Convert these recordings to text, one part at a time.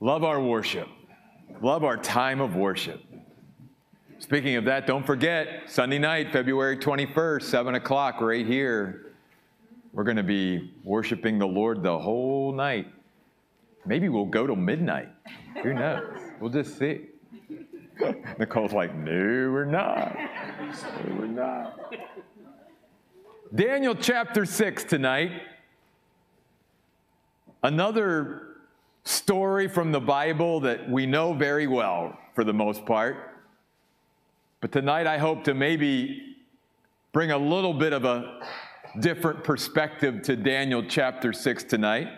Love our worship. Love our time of worship. Speaking of that, don't forget Sunday night, February 21st, 7 o'clock, right here. We're going to be worshiping the Lord the whole night. Maybe we'll go till midnight. Who knows? We'll just see. Nicole's like, no, we're not. No, we're not. Daniel chapter 6 tonight. Another story from the Bible that we know very well for the most part. But tonight I hope to maybe bring a little bit of a different perspective to Daniel chapter 6 tonight.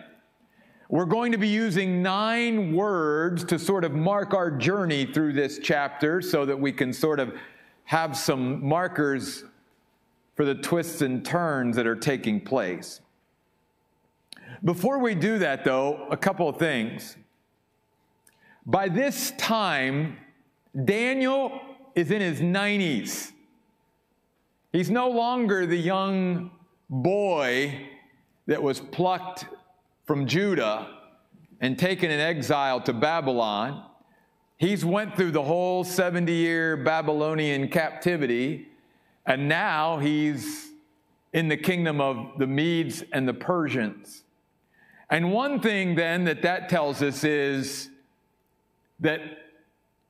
We're going to be using nine words to sort of mark our journey through this chapter so that we can sort of have some markers for the twists and turns that are taking place. Before we do that, though, a couple of things. By this time, Daniel is in his 90s. He's no longer the young boy that was plucked from Judah and taken in exile to Babylon. He's went through the whole 70 year Babylonian captivity, and now he's in the kingdom of the Medes and the Persians. And one thing then that that tells us is that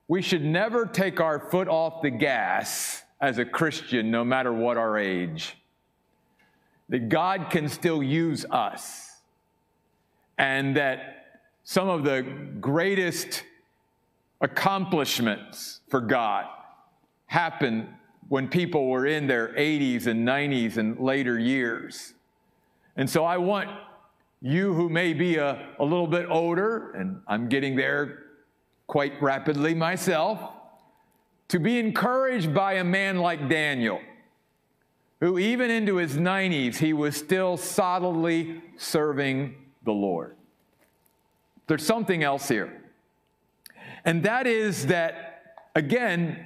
we should never take our foot off the gas as a Christian, no matter what our age. That God can still use us. And that some of the greatest accomplishments for God happened when people were in their 80s and 90s and later years. And so I want you who may be a, a little bit older, and I'm getting there quite rapidly myself, to be encouraged by a man like Daniel, who even into his 90s, he was still solidly serving the Lord. There's something else here. And that is that, again,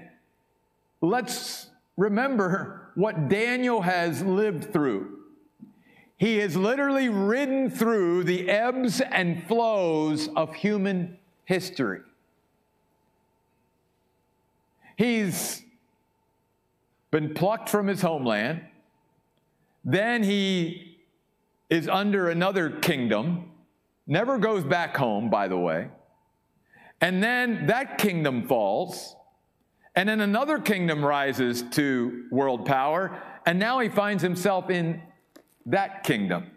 let's remember what Daniel has lived through. He has literally ridden through the ebbs and flows of human history. He's been plucked from his homeland. Then he is under another kingdom, never goes back home, by the way. And then that kingdom falls. And then another kingdom rises to world power. And now he finds himself in that kingdom.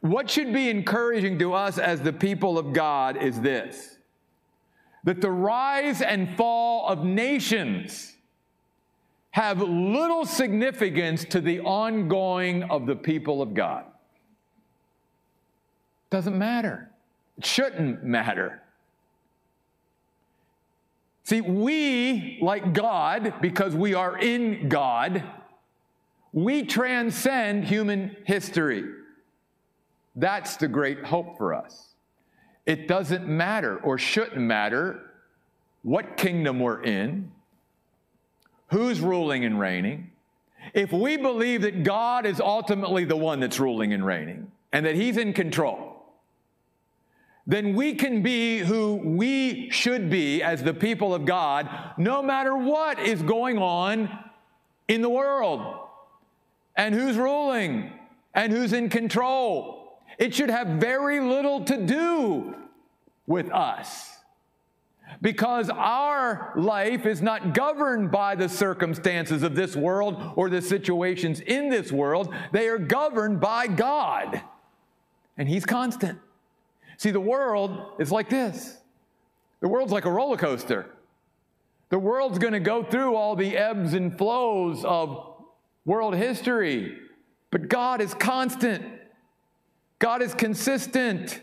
What should be encouraging to us as the people of God is this that the rise and fall of nations have little significance to the ongoing of the people of God. Doesn't matter. It shouldn't matter. See, we, like God, because we are in God, we transcend human history. That's the great hope for us. It doesn't matter or shouldn't matter what kingdom we're in, who's ruling and reigning. If we believe that God is ultimately the one that's ruling and reigning and that He's in control, then we can be who we should be as the people of God, no matter what is going on in the world and who's ruling and who's in control. It should have very little to do with us because our life is not governed by the circumstances of this world or the situations in this world. They are governed by God, and He's constant. See, the world is like this the world's like a roller coaster. The world's going to go through all the ebbs and flows of world history. But God is constant, God is consistent.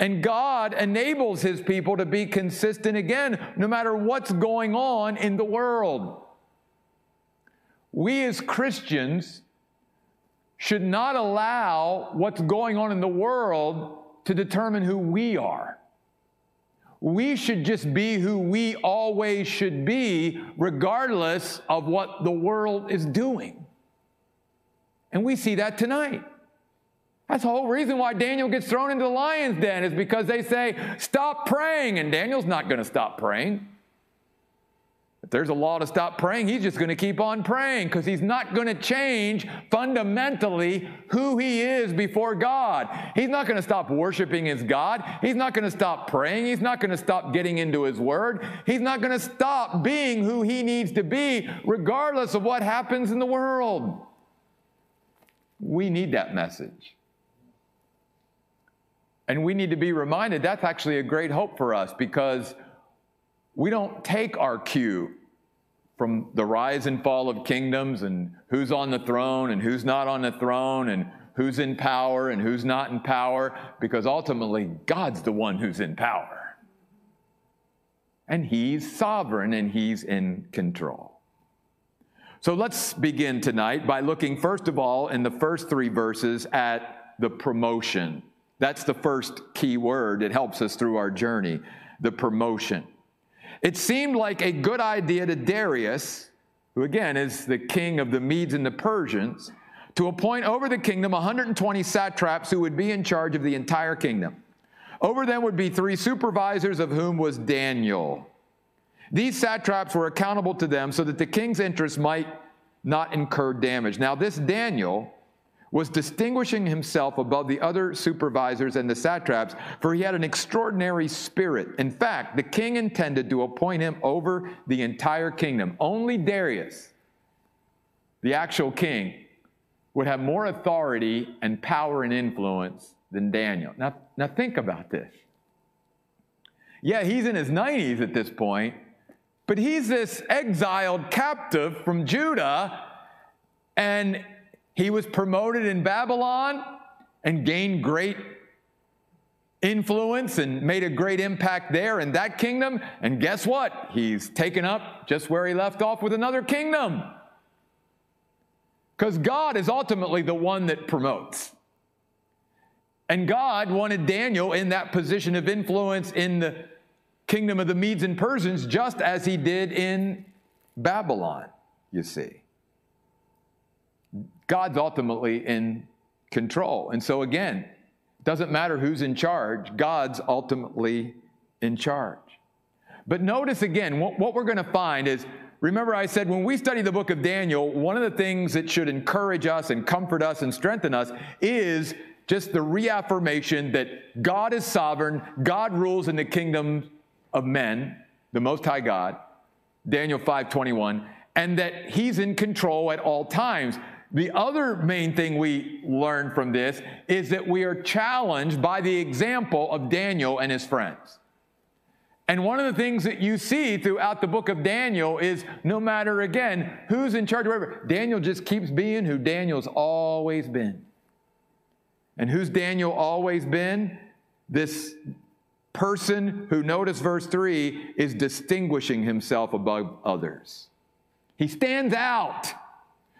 And God enables his people to be consistent again, no matter what's going on in the world. We as Christians should not allow what's going on in the world to determine who we are. We should just be who we always should be, regardless of what the world is doing. And we see that tonight. That's the whole reason why Daniel gets thrown into the lion's den, is because they say, Stop praying. And Daniel's not going to stop praying. If there's a law to stop praying, he's just going to keep on praying because he's not going to change fundamentally who he is before God. He's not going to stop worshiping his God. He's not going to stop praying. He's not going to stop getting into his word. He's not going to stop being who he needs to be, regardless of what happens in the world. We need that message. And we need to be reminded that's actually a great hope for us because we don't take our cue from the rise and fall of kingdoms and who's on the throne and who's not on the throne and who's in power and who's not in power because ultimately God's the one who's in power. And He's sovereign and He's in control. So let's begin tonight by looking, first of all, in the first three verses at the promotion. That's the first key word. It helps us through our journey the promotion. It seemed like a good idea to Darius, who again is the king of the Medes and the Persians, to appoint over the kingdom 120 satraps who would be in charge of the entire kingdom. Over them would be three supervisors, of whom was Daniel. These satraps were accountable to them so that the king's interests might not incur damage. Now, this Daniel was distinguishing himself above the other supervisors and the satraps, for he had an extraordinary spirit. In fact, the king intended to appoint him over the entire kingdom. Only Darius, the actual king, would have more authority and power and influence than Daniel. Now, now think about this. Yeah, he's in his 90s at this point, but he's this exiled captive from Judah, and he was promoted in Babylon and gained great influence and made a great impact there in that kingdom. And guess what? He's taken up just where he left off with another kingdom. Because God is ultimately the one that promotes. And God wanted Daniel in that position of influence in the kingdom of the Medes and Persians, just as he did in Babylon, you see. God's ultimately in control. And so, again, doesn't matter who's in charge, God's ultimately in charge. But notice again, what, what we're going to find is remember, I said when we study the book of Daniel, one of the things that should encourage us and comfort us and strengthen us is just the reaffirmation that God is sovereign, God rules in the kingdom of men, the Most High God, Daniel 5:21, and that He's in control at all times. The other main thing we learn from this is that we are challenged by the example of Daniel and his friends. And one of the things that you see throughout the book of Daniel is no matter again who's in charge, whatever, Daniel just keeps being who Daniel's always been. And who's Daniel always been? This person who, notice verse 3, is distinguishing himself above others. He stands out.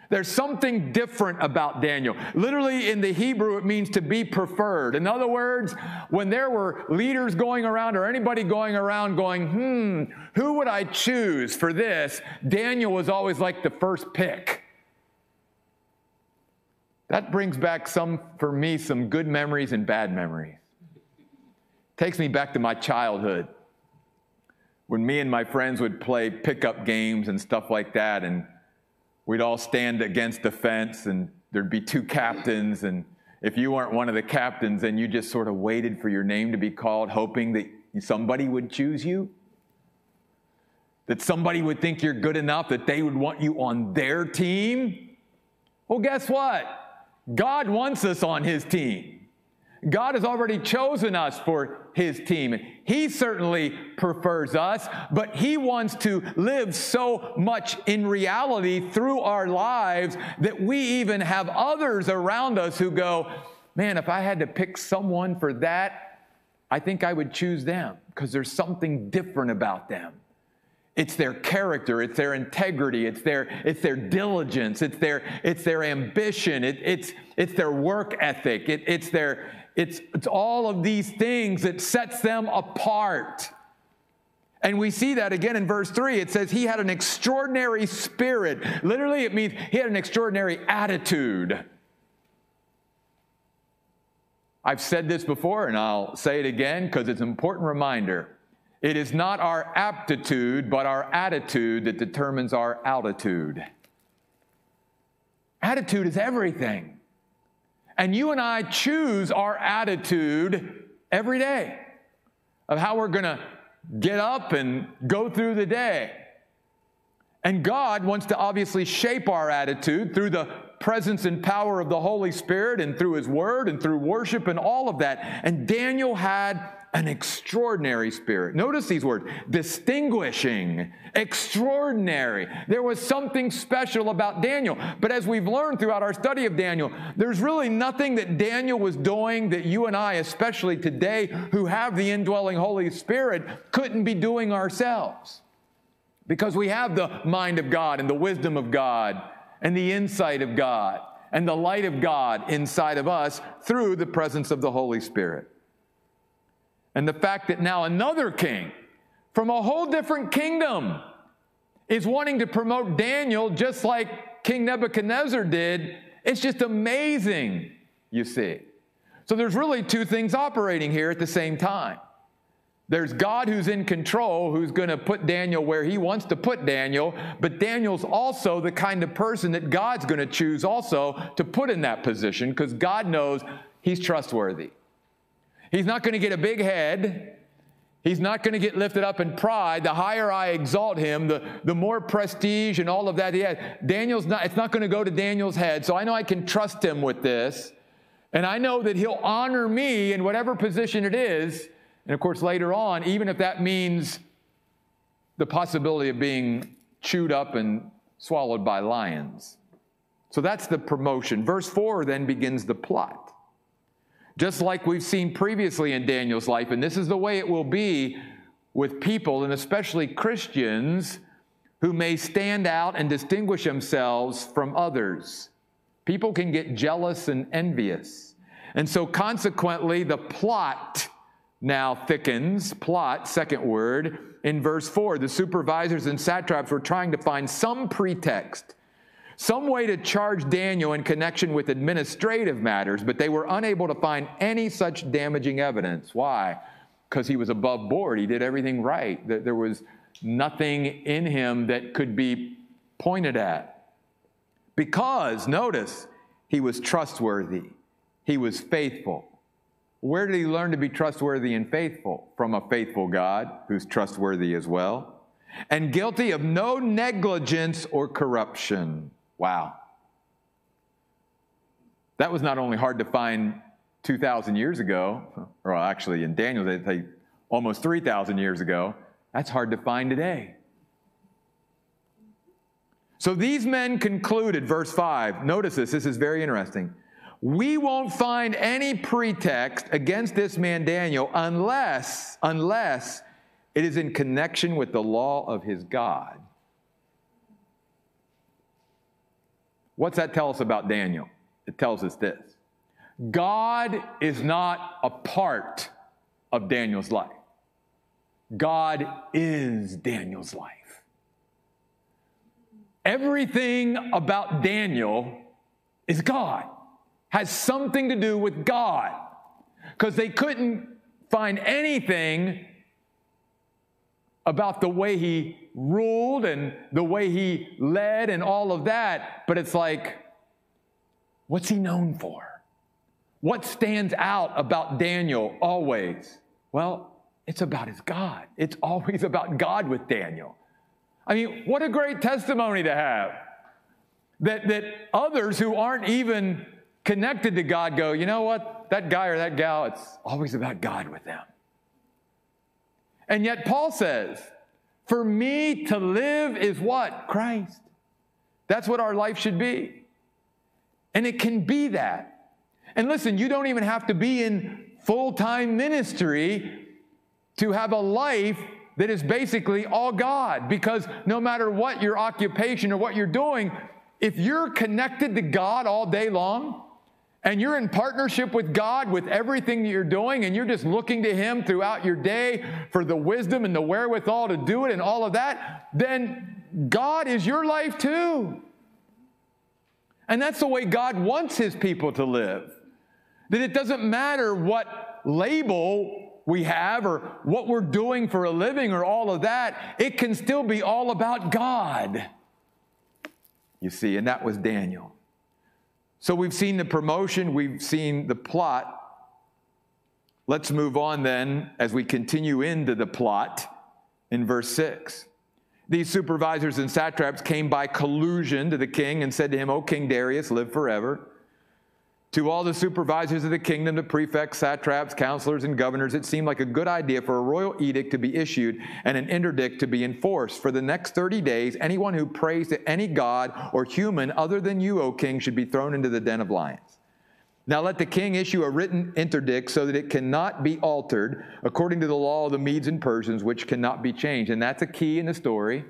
There's something different about Daniel. Literally in the Hebrew, it means to be preferred. In other words, when there were leaders going around or anybody going around going, hmm, who would I choose for this? Daniel was always like the first pick. That brings back some, for me, some good memories and bad memories. Takes me back to my childhood when me and my friends would play pickup games and stuff like that. And we'd all stand against the fence and there'd be two captains. And if you weren't one of the captains then you just sort of waited for your name to be called hoping that somebody would choose you. That somebody would think you're good enough that they would want you on their team. Well guess what? God wants us on his team God has already chosen us for his team. He certainly prefers us, but he wants to live so much in reality through our lives that we even have others around us who go, Man, if I had to pick someone for that, I think I would choose them because there's something different about them. It's their character, it's their integrity, it's their, it's their diligence, it's their, it's their ambition, it, it's, it's their work ethic, it, it's their, it's, it's all of these things that sets them apart. And we see that again in verse 3. It says he had an extraordinary spirit. Literally, it means he had an extraordinary attitude. I've said this before and I'll say it again because it's an important reminder. It is not our aptitude, but our attitude that determines our altitude. Attitude is everything. And you and I choose our attitude every day of how we're going to get up and go through the day. And God wants to obviously shape our attitude through the presence and power of the Holy Spirit and through His Word and through worship and all of that. And Daniel had an extraordinary spirit. Notice these words distinguishing, extraordinary. There was something special about Daniel. But as we've learned throughout our study of Daniel, there's really nothing that Daniel was doing that you and I, especially today, who have the indwelling Holy Spirit, couldn't be doing ourselves. Because we have the mind of God and the wisdom of God and the insight of God and the light of God inside of us through the presence of the Holy Spirit. And the fact that now another king from a whole different kingdom is wanting to promote Daniel just like King Nebuchadnezzar did, it's just amazing, you see. So there's really two things operating here at the same time. There's God who's in control, who's going to put Daniel where he wants to put Daniel, but Daniel's also the kind of person that God's going to choose also to put in that position because God knows he's trustworthy. He's not going to get a big head. He's not going to get lifted up in pride. The higher I exalt him, the, the more prestige and all of that he has. Daniel's not, it's not going to go to Daniel's head. So I know I can trust him with this. And I know that he'll honor me in whatever position it is. And of course, later on, even if that means the possibility of being chewed up and swallowed by lions. So that's the promotion. Verse 4 then begins the plot just like we've seen previously in Daniel's life. And this is the way it will be with people, and especially Christians, who may stand out and distinguish themselves from others. People can get jealous and envious. And so, consequently, the plot now thickens. Plot, second word, in verse 4. The supervisors and satraps were trying to find some pretext some way to charge Daniel in connection with administrative matters, but they were unable to find any such damaging evidence. Why? Because he was above board. He did everything right. There was nothing in him that could be pointed at. Because, notice, he was trustworthy, he was faithful. Where did he learn to be trustworthy and faithful? From a faithful God who's trustworthy as well, and guilty of no negligence or corruption. Wow. That was not only hard to find 2,000 years ago, or actually in Daniel, they say almost 3,000 years ago. That's hard to find today. So these men concluded, verse 5, notice this, this is very interesting. We won't find any pretext against this man Daniel unless, unless it is in connection with the law of his God. What's that tell us about Daniel? It tells us this God is not a part of Daniel's life, God is Daniel's life. Everything about Daniel is God, has something to do with God, because they couldn't find anything about the way he ruled and the way he led and all of that, but it's like, what's he known for? What stands out about Daniel always? Well, it's about his God. It's always about God with Daniel. I mean, what a great testimony to have. That, that others who aren't even connected to God go, you know what? That guy or that gal, it's always about God with them. And yet, Paul says, For me to live is what? Christ. That's what our life should be. And it can be that. And listen, you don't even have to be in full time ministry to have a life that is basically all God. Because no matter what your occupation or what you're doing, if you're connected to God all day long, and you're in partnership with God with everything that you're doing, and you're just looking to Him throughout your day for the wisdom and the wherewithal to do it and all of that, then God is your life too. And that's the way God wants His people to live. That it doesn't matter what label we have or what we're doing for a living or all of that, it can still be all about God. You see, and that was Daniel. So we've seen the promotion, we've seen the plot. Let's move on then as we continue into the plot in verse 6. These supervisors and satraps came by collusion to the king and said to him, O King Darius, live forever. To all the supervisors of the kingdom, the prefects, satraps, counselors, and governors, it seemed like a good idea for a royal edict to be issued and an interdict to be enforced. For the next 30 days, anyone who prays to any god or human other than you, O king, should be thrown into the den of lions. Now let the king issue a written interdict so that it cannot be altered according to the law of the Medes and Persians, which cannot be changed. And that's a key in the story.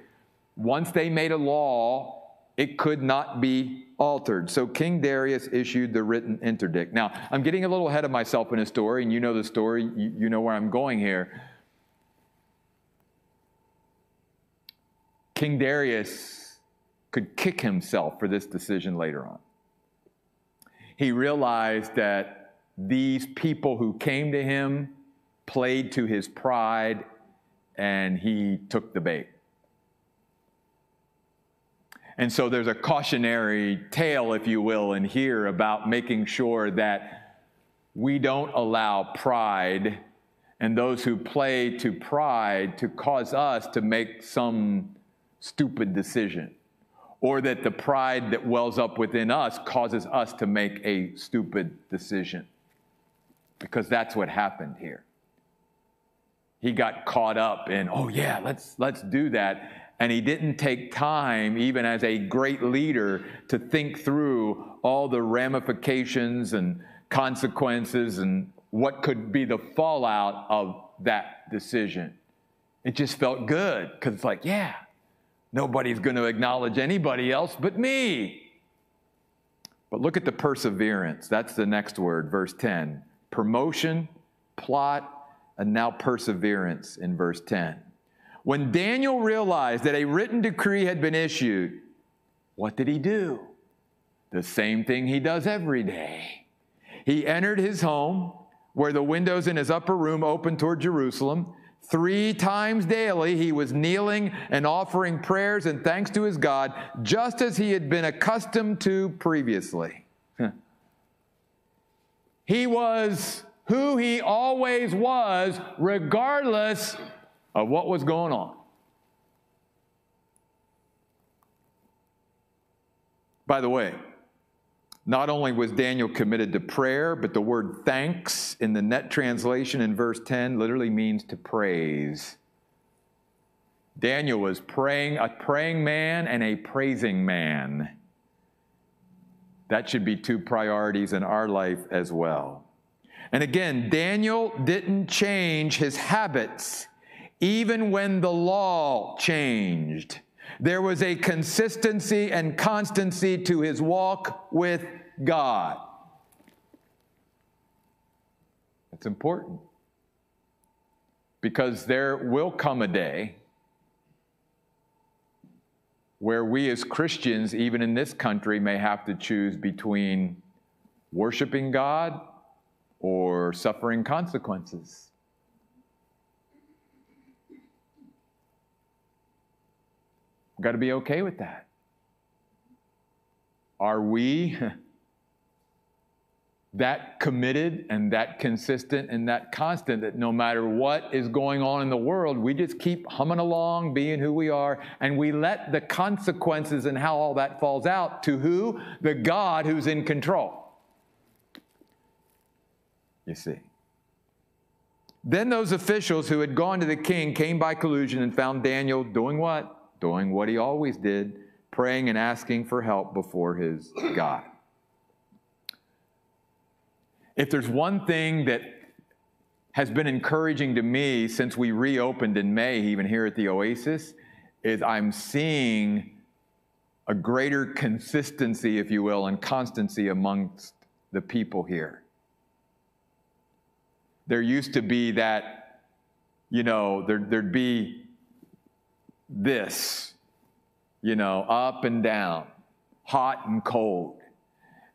Once they made a law, it could not be altered. So King Darius issued the written interdict. Now, I'm getting a little ahead of myself in a story, and you know the story, you, you know where I'm going here. King Darius could kick himself for this decision later on. He realized that these people who came to him played to his pride, and he took the bait. And so there's a cautionary tale, if you will, in here about making sure that we don't allow pride and those who play to pride to cause us to make some stupid decision, or that the pride that wells up within us causes us to make a stupid decision. Because that's what happened here. He got caught up in, oh yeah, let's let's do that and he didn't take time, even as a great leader, to think through all the ramifications and consequences and what could be the fallout of that decision. It just felt good because it's like, yeah, nobody's going to acknowledge anybody else but me. But look at the perseverance. That's the next word, verse 10. Promotion, plot, and now perseverance in verse 10. When Daniel realized that a written decree had been issued, what did he do? The same thing he does every day. He entered his home, where the windows in his upper room opened toward Jerusalem. Three times daily, he was kneeling and offering prayers and thanks to his God, just as he had been accustomed to previously. he was who he always was, regardless of what was going on. By the way, not only was Daniel committed to prayer, but the word thanks in the net translation in verse 10 literally means to praise. Daniel was praying, a praying man and a praising man. That should be two priorities in our life as well. And again, Daniel didn't change his habits even when the law changed. There was a consistency and constancy to his walk with God. It's important because there will come a day where we as Christians, even in this country, may have to choose between worshiping God or suffering consequences. We've got to be okay with that. Are we that committed and that consistent and that constant that no matter what is going on in the world, we just keep humming along, being who we are, and we let the consequences and how all that falls out to who? The God who's in control. You see. Then those officials who had gone to the king came by collusion and found Daniel doing what? Doing what he always did, praying and asking for help before his God. If there's one thing that has been encouraging to me since we reopened in May, even here at the Oasis, is I'm seeing a greater consistency, if you will, and constancy amongst the people here. There used to be that, you know, there, there'd be this, you know, up and down, hot and cold.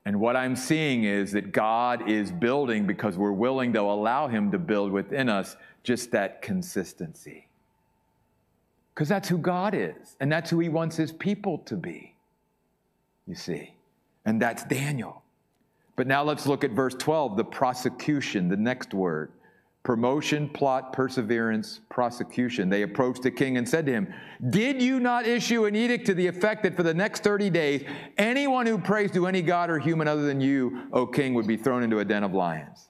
And what I'm seeing is that God is building because we're willing to allow Him to build within us just that consistency. Because that's who God is, and that's who He wants His people to be, you see. And that's Daniel. But now let's look at verse 12, the prosecution, the next word. Promotion, plot, perseverance, prosecution. They approached the king and said to him, Did you not issue an edict to the effect that for the next 30 days, anyone who prays to any god or human other than you, O king, would be thrown into a den of lions?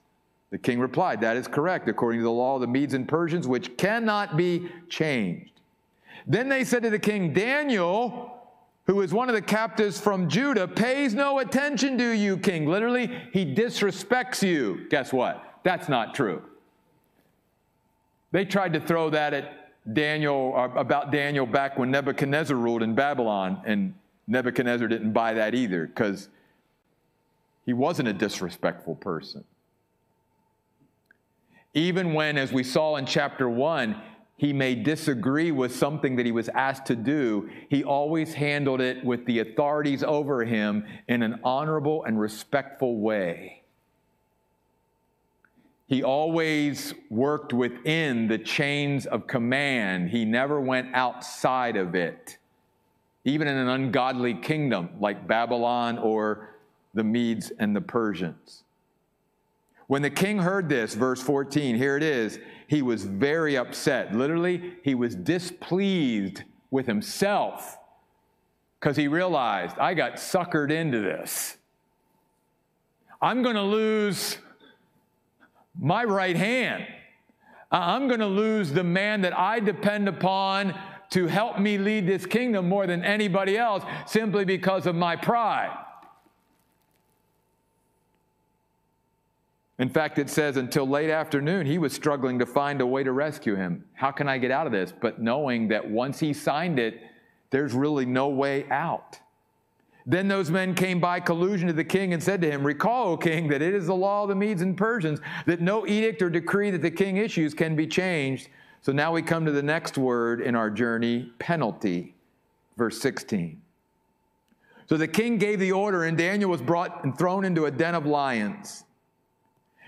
The king replied, That is correct, according to the law of the Medes and Persians, which cannot be changed. Then they said to the king, Daniel, who is one of the captives from Judah, pays no attention to you, king. Literally, he disrespects you. Guess what? That's not true. They tried to throw that at Daniel, uh, about Daniel back when Nebuchadnezzar ruled in Babylon, and Nebuchadnezzar didn't buy that either because he wasn't a disrespectful person. Even when, as we saw in chapter 1, he may disagree with something that he was asked to do, he always handled it with the authorities over him in an honorable and respectful way. He always worked within the chains of command. He never went outside of it, even in an ungodly kingdom like Babylon or the Medes and the Persians. When the king heard this, verse 14, here it is, he was very upset. Literally, he was displeased with himself because he realized, I got suckered into this. I'm going to lose my right hand. I'm going to lose the man that I depend upon to help me lead this kingdom more than anybody else simply because of my pride. In fact, it says until late afternoon, he was struggling to find a way to rescue him. How can I get out of this? But knowing that once he signed it, there's really no way out. Then those men came by collusion to the king and said to him, Recall, O king, that it is the law of the Medes and Persians that no edict or decree that the king issues can be changed. So now we come to the next word in our journey penalty, verse 16. So the king gave the order, and Daniel was brought and thrown into a den of lions.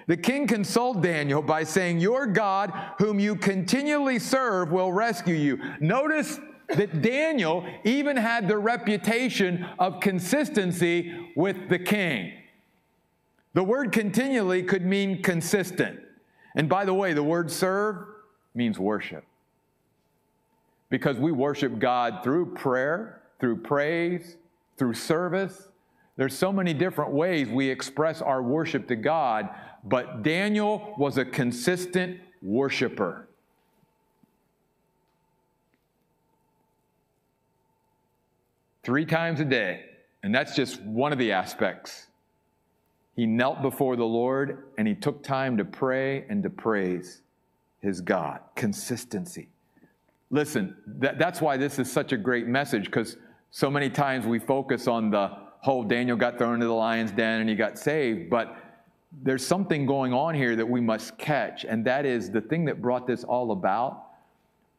The king consoled Daniel by saying, Your God, whom you continually serve, will rescue you. Notice that Daniel even had the reputation of consistency with the king. The word continually could mean consistent. And by the way, the word serve means worship. Because we worship God through prayer, through praise, through service. There's so many different ways we express our worship to God but Daniel was a consistent worshiper. Three times a day, and that's just one of the aspects. He knelt before the Lord and he took time to pray and to praise his God. Consistency. Listen, that, that's why this is such a great message because so many times we focus on the whole Daniel got thrown into the lion's den and he got saved, but there's something going on here that we must catch, and that is the thing that brought this all about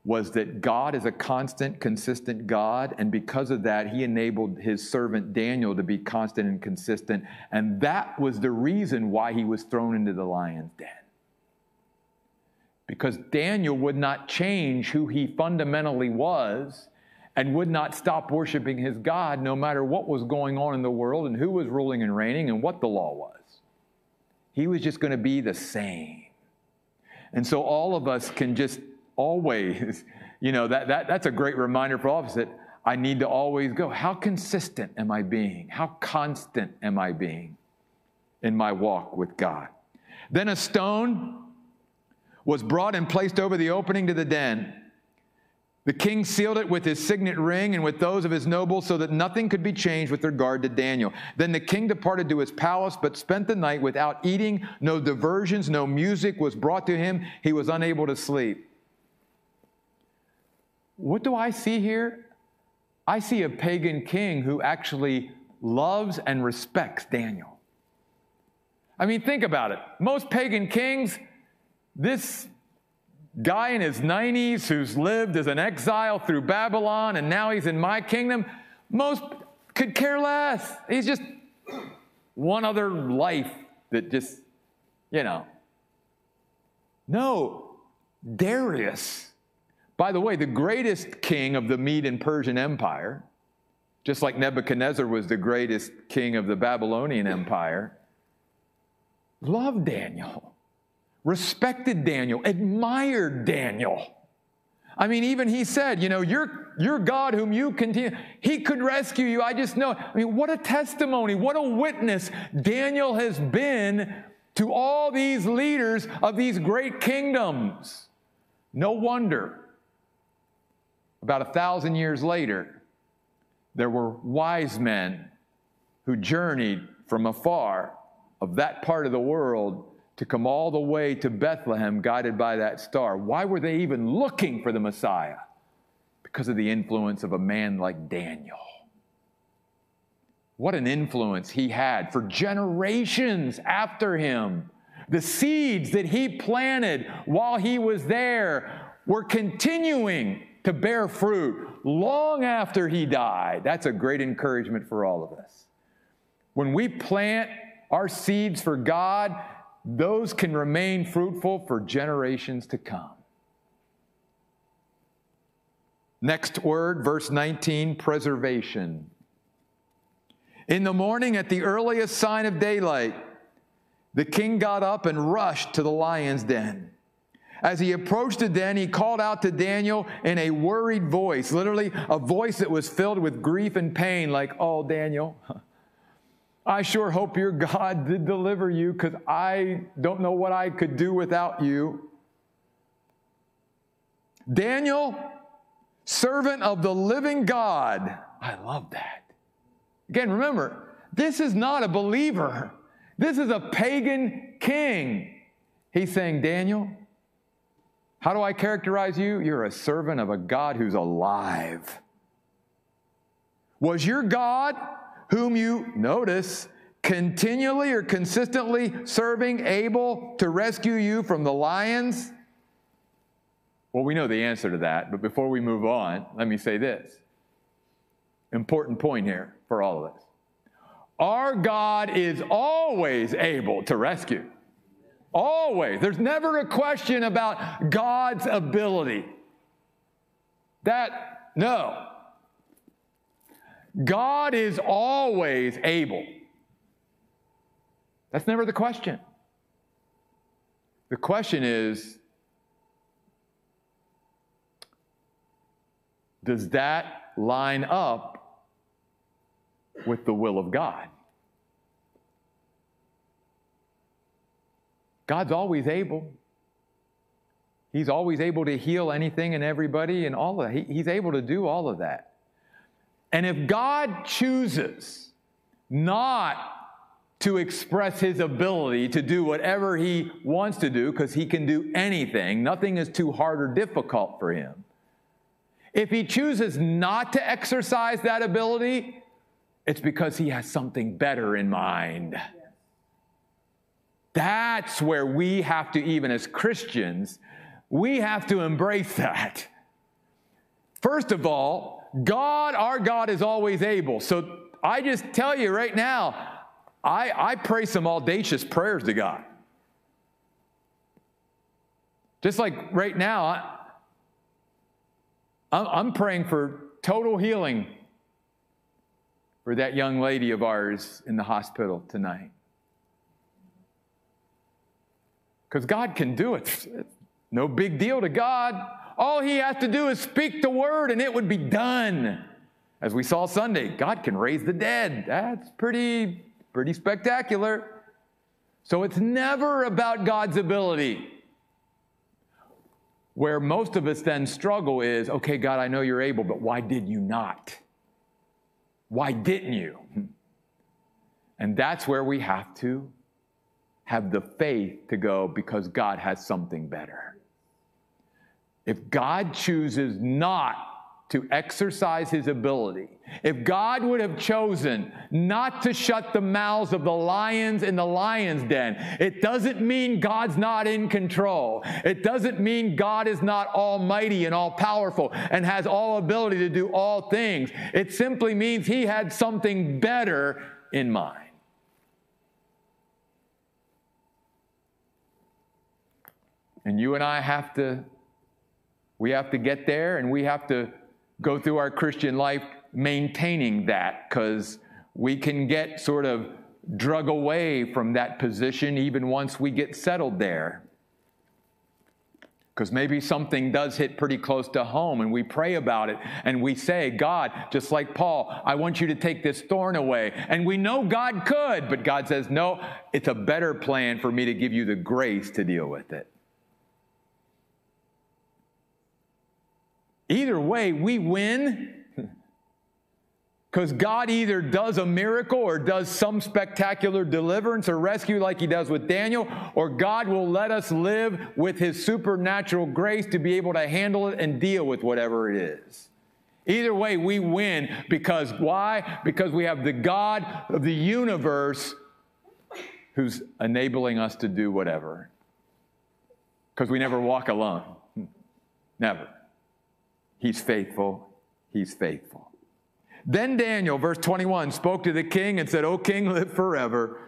was that God is a constant, consistent God, and because of that, He enabled His servant Daniel to be constant and consistent, and that was the reason why he was thrown into the lion's den. Because Daniel would not change who he fundamentally was and would not stop worshiping his God no matter what was going on in the world and who was ruling and reigning and what the law was. He was just going to be the same. And so all of us can just always, you know, that, that, that's a great reminder for all of us that I need to always go, how consistent am I being? How constant am I being in my walk with God? Then a stone was brought and placed over the opening to the den. The king sealed it with his signet ring and with those of his nobles so that nothing could be changed with regard to Daniel. Then the king departed to his palace, but spent the night without eating. No diversions, no music was brought to him. He was unable to sleep. What do I see here? I see a pagan king who actually loves and respects Daniel. I mean, think about it. Most pagan kings, this guy in his 90s who's lived as an exile through Babylon and now he's in my kingdom, most could care less. He's just one other life that just, you know. No, Darius. By the way, the greatest king of the Mede and Persian Empire, just like Nebuchadnezzar was the greatest king of the Babylonian Empire, loved Daniel, respected Daniel, admired Daniel. I mean, even he said, you know, your, your God whom you continue, he could rescue you. I just know. I mean, what a testimony, what a witness Daniel has been to all these leaders of these great kingdoms. No wonder, about a thousand years later, there were wise men who journeyed from afar of that part of the world to come all the way to Bethlehem guided by that star. Why were they even looking for the Messiah? Because of the influence of a man like Daniel. What an influence he had for generations after him. The seeds that he planted while he was there were continuing to bear fruit long after he died. That's a great encouragement for all of us. When we plant our seeds for God, those can remain fruitful for generations to come. Next word, verse 19 preservation. In the morning, at the earliest sign of daylight, the king got up and rushed to the lion's den. As he approached the den, he called out to Daniel in a worried voice, literally a voice that was filled with grief and pain, like, Oh, Daniel, I sure hope your God did deliver you because I don't know what I could do without you. Daniel, servant of the living God. I love that. Again, remember, this is not a believer, this is a pagan king. He's saying, Daniel, how do I characterize you? You're a servant of a God who's alive. Was your God whom you, notice, continually or consistently serving, able to rescue you from the lions? Well, we know the answer to that, but before we move on, let me say this. Important point here for all of us. Our God is always able to rescue. Always. There's never a question about God's ability. That, no. God is always able. That's never the question. The question is does that line up with the will of God? God's always able. He's always able to heal anything and everybody and all of that. He, he's able to do all of that. And if God chooses not to express his ability to do whatever he wants to do, because he can do anything, nothing is too hard or difficult for him. If he chooses not to exercise that ability, it's because he has something better in mind. That's where we have to, even as Christians, we have to embrace that. First of all, God, our God, is always able. So I just tell you right now, I, I pray some audacious prayers to God. Just like right now, I, I'm praying for total healing for that young lady of ours in the hospital tonight. Because God can do it. No big deal to God. All he has to do is speak the word and it would be done. As we saw Sunday, God can raise the dead. That's pretty, pretty spectacular. So it's never about God's ability. Where most of us then struggle is okay, God, I know you're able, but why did you not? Why didn't you? And that's where we have to have the faith to go because God has something better. If God chooses not to exercise his ability, if God would have chosen not to shut the mouths of the lions in the lion's den, it doesn't mean God's not in control. It doesn't mean God is not almighty and all powerful and has all ability to do all things. It simply means he had something better in mind. And you and I have to, we have to get there and we have to go through our Christian life maintaining that because we can get sort of drug away from that position even once we get settled there. Because maybe something does hit pretty close to home and we pray about it and we say, God, just like Paul, I want you to take this thorn away. And we know God could, but God says, no, it's a better plan for me to give you the grace to deal with it. Either way, we win because God either does a miracle or does some spectacular deliverance or rescue like he does with Daniel, or God will let us live with his supernatural grace to be able to handle it and deal with whatever it is. Either way, we win because why? Because we have the God of the universe who's enabling us to do whatever. Because we never walk alone. Never. He's faithful. He's faithful. Then Daniel, verse 21, spoke to the king and said, O king, live forever.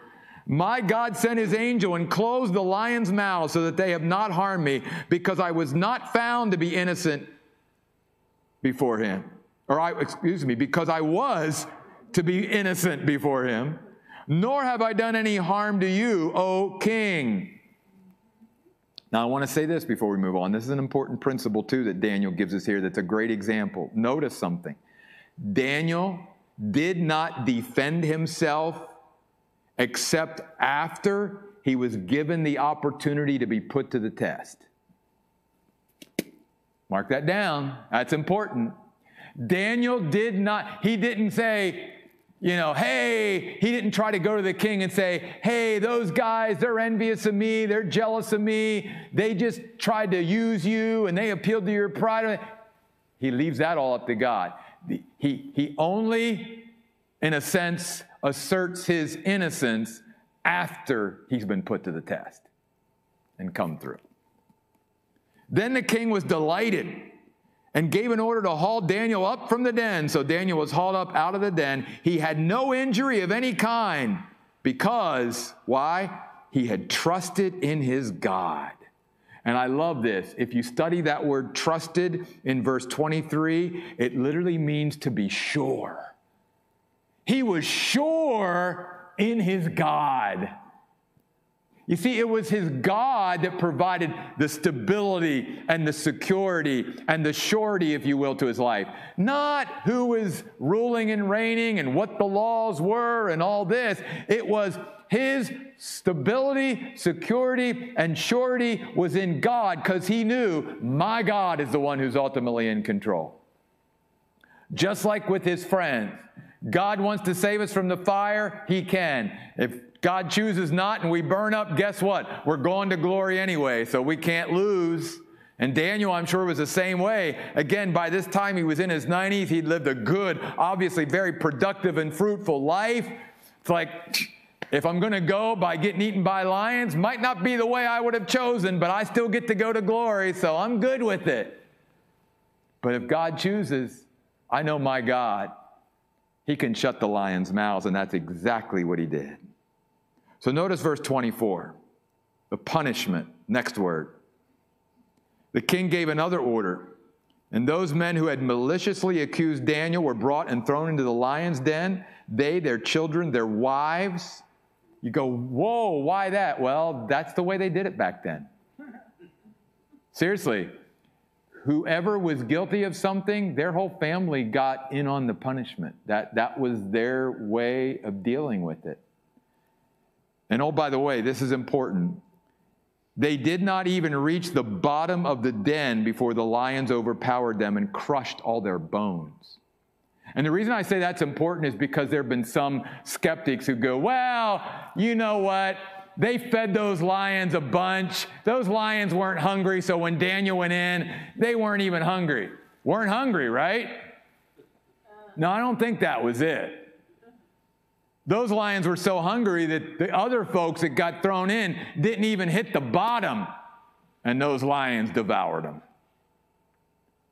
My God sent his angel and closed the lion's mouth so that they have not harmed me, because I was not found to be innocent before him. Or I, excuse me, because I was to be innocent before him. Nor have I done any harm to you, O king. Now, I want to say this before we move on. This is an important principle, too, that Daniel gives us here that's a great example. Notice something. Daniel did not defend himself except after he was given the opportunity to be put to the test. Mark that down. That's important. Daniel did not, he didn't say, you know, hey, he didn't try to go to the king and say, hey, those guys, they're envious of me, they're jealous of me, they just tried to use you and they appealed to your pride. He leaves that all up to God he, he only, in a sense, asserts his innocence after he's been put to the test and come through. Then the king was delighted and gave an order to haul Daniel up from the den. So Daniel was hauled up out of the den. He had no injury of any kind because, why? He had trusted in his God. And I love this. If you study that word trusted in verse 23, it literally means to be sure. He was sure in his God. You see, it was his God that provided the stability and the security and the surety, if you will, to his life. Not who was ruling and reigning and what the laws were and all this. It was his stability, security, and surety was in God because he knew my God is the one who's ultimately in control. Just like with his friends, God wants to save us from the fire, he can. If God chooses not and we burn up, guess what? We're going to glory anyway, so we can't lose. And Daniel, I'm sure, was the same way. Again, by this time he was in his 90s. He'd lived a good, obviously very productive and fruitful life. It's like, if I'm going to go by getting eaten by lions, might not be the way I would have chosen, but I still get to go to glory, so I'm good with it. But if God chooses, I know my God. He can shut the lions' mouths, and that's exactly what he did. So notice verse 24 the punishment. Next word. The king gave another order, and those men who had maliciously accused Daniel were brought and thrown into the lion's den, they, their children, their wives, you go, whoa, why that? Well, that's the way they did it back then. Seriously, whoever was guilty of something, their whole family got in on the punishment. That, that was their way of dealing with it. And oh, by the way, this is important. They did not even reach the bottom of the den before the lions overpowered them and crushed all their bones. And the reason I say that's important is because there have been some skeptics who go, well, you know what? They fed those lions a bunch. Those lions weren't hungry, so when Daniel went in, they weren't even hungry. Weren't hungry, right? No, I don't think that was it. Those lions were so hungry that the other folks that got thrown in didn't even hit the bottom, and those lions devoured them.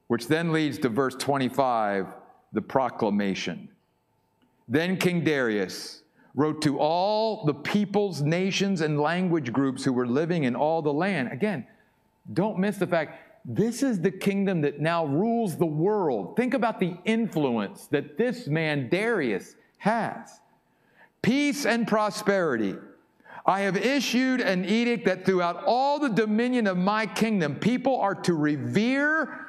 Which then leads to verse 25 the proclamation. Then King Darius wrote to all the peoples, nations, and language groups who were living in all the land. Again, Don't miss the fact this is the kingdom that now rules the world. Think about the influence that this man, Darius, has. Peace and prosperity. I have issued an edict that throughout all the dominion of my kingdom, people are to revere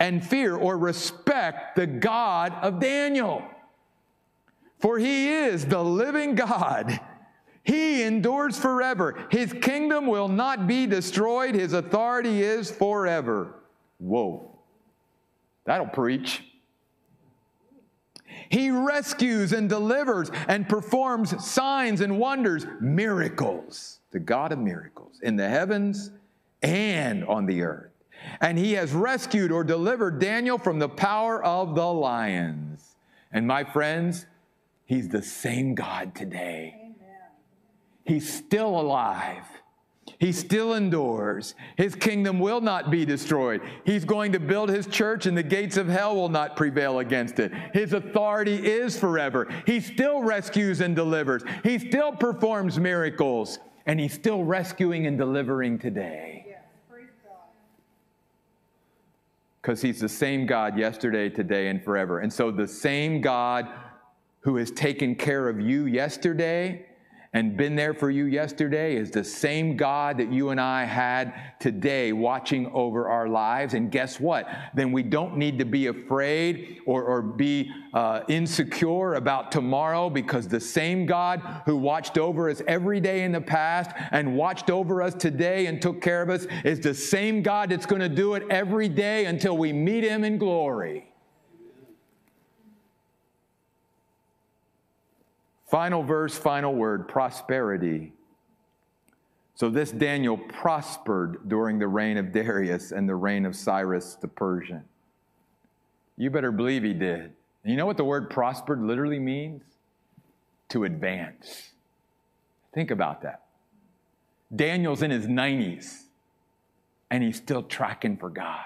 and fear or respect the God of Daniel. For he is the living God. He endures forever. His kingdom will not be destroyed. His authority is forever. Whoa. That'll preach. He rescues and delivers and performs signs and wonders, miracles, the God of miracles, in the heavens and on the earth. And he has rescued or delivered Daniel from the power of the lions. And my friends, he's the same God today. Amen. He's still alive. He still endures. His kingdom will not be destroyed. He's going to build his church, and the gates of hell will not prevail against it. His authority is forever. He still rescues and delivers. He still performs miracles, and he's still rescuing and delivering today. Because he's the same God yesterday, today, and forever. And so, the same God who has taken care of you yesterday and been there for you yesterday is the same God that you and I had today watching over our lives. And guess what? Then we don't need to be afraid or, or be uh, insecure about tomorrow because the same God who watched over us every day in the past and watched over us today and took care of us is the same God that's going to do it every day until we meet Him in glory. Final verse, final word prosperity. So this Daniel prospered during the reign of Darius and the reign of Cyrus the Persian. You better believe he did. And you know what the word prospered literally means? To advance. Think about that. Daniel's in his 90s and he's still tracking for God.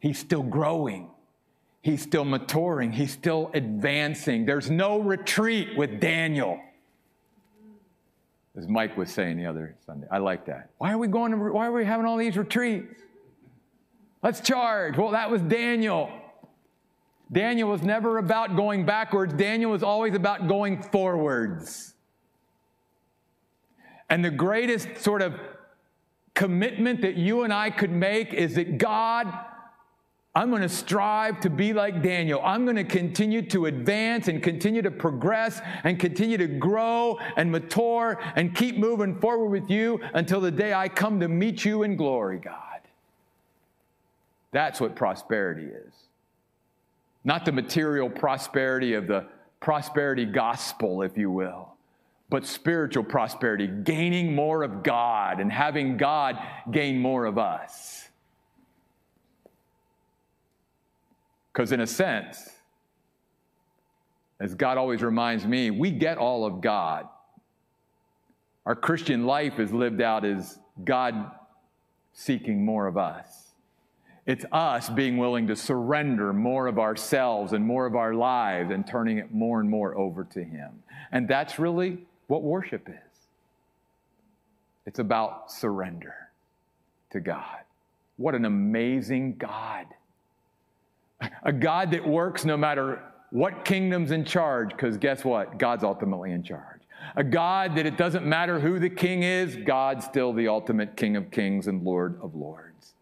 He's still growing. He's still maturing, he's still advancing. There's no retreat with Daniel. As Mike was saying the other Sunday, I like that. Why are we going to, why are we having all these retreats? Let's charge. Well, that was Daniel. Daniel was never about going backwards, Daniel was always about going forwards. And the greatest sort of commitment that you and I could make is that God I'm going to strive to be like Daniel. I'm going to continue to advance and continue to progress and continue to grow and mature and keep moving forward with you until the day I come to meet you in glory, God. That's what prosperity is. Not the material prosperity of the prosperity gospel, if you will, but spiritual prosperity, gaining more of God and having God gain more of us. Because, in a sense, as God always reminds me, we get all of God. Our Christian life is lived out as God seeking more of us. It's us being willing to surrender more of ourselves and more of our lives and turning it more and more over to Him. And that's really what worship is it's about surrender to God. What an amazing God a God that works no matter what kingdom's in charge, because guess what? God's ultimately in charge. A God that it doesn't matter who the king is, God's still the ultimate King of kings and Lord of lords.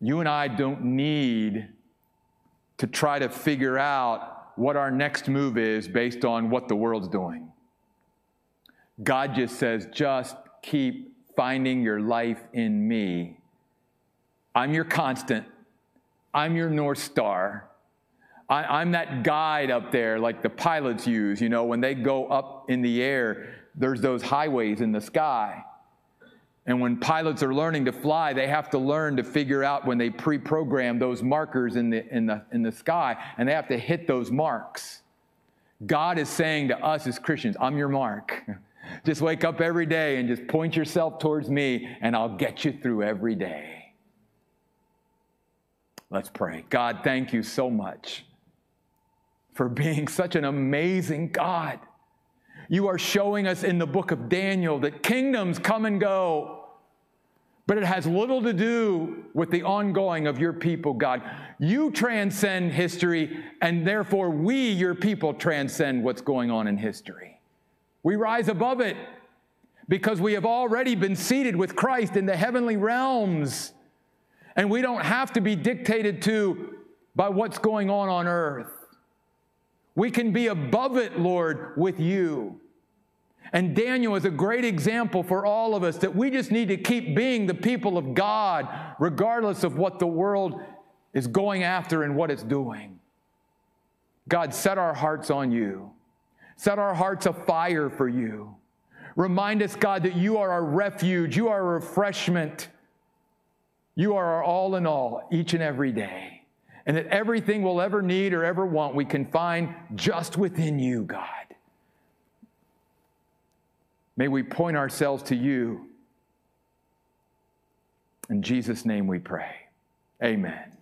You and I don't need to try to figure out what our next move is based on what the world's doing. God just says, just keep finding your life in me I'm your constant. I'm your North Star. I, am that guide up there, like the pilots use. You know, when they go up in the air, there's those highways in the sky. And when pilots are learning to fly, they have to learn to figure out when they pre program those markers in the, in, the, in the sky, and they have to hit those marks. God is saying to us as Christians, I'm your mark. Just wake up every day and just point yourself towards me, and I'll get you through every day. Let's pray. God, thank you so much for being such an amazing God. You are showing us in the book of Daniel that kingdoms come and go, but it has little to do with the ongoing of your people, God. You transcend history, and therefore we, your people, transcend what's going on in history. We rise above it because we have already been seated with Christ in the heavenly realms, and we don't have to be dictated to by what's going on on earth. We can be above it, Lord, with you. And Daniel is a great example for all of us that we just need to keep being the people of God, regardless of what the world is going after and what it's doing. God, set our hearts on you, set our hearts afire for you. Remind us, God, that you are our refuge, you are our refreshment, you are our all in all each and every day and that everything we'll ever need or ever want we can find just within you, God. May we point ourselves to you. In Jesus' name we pray. Amen.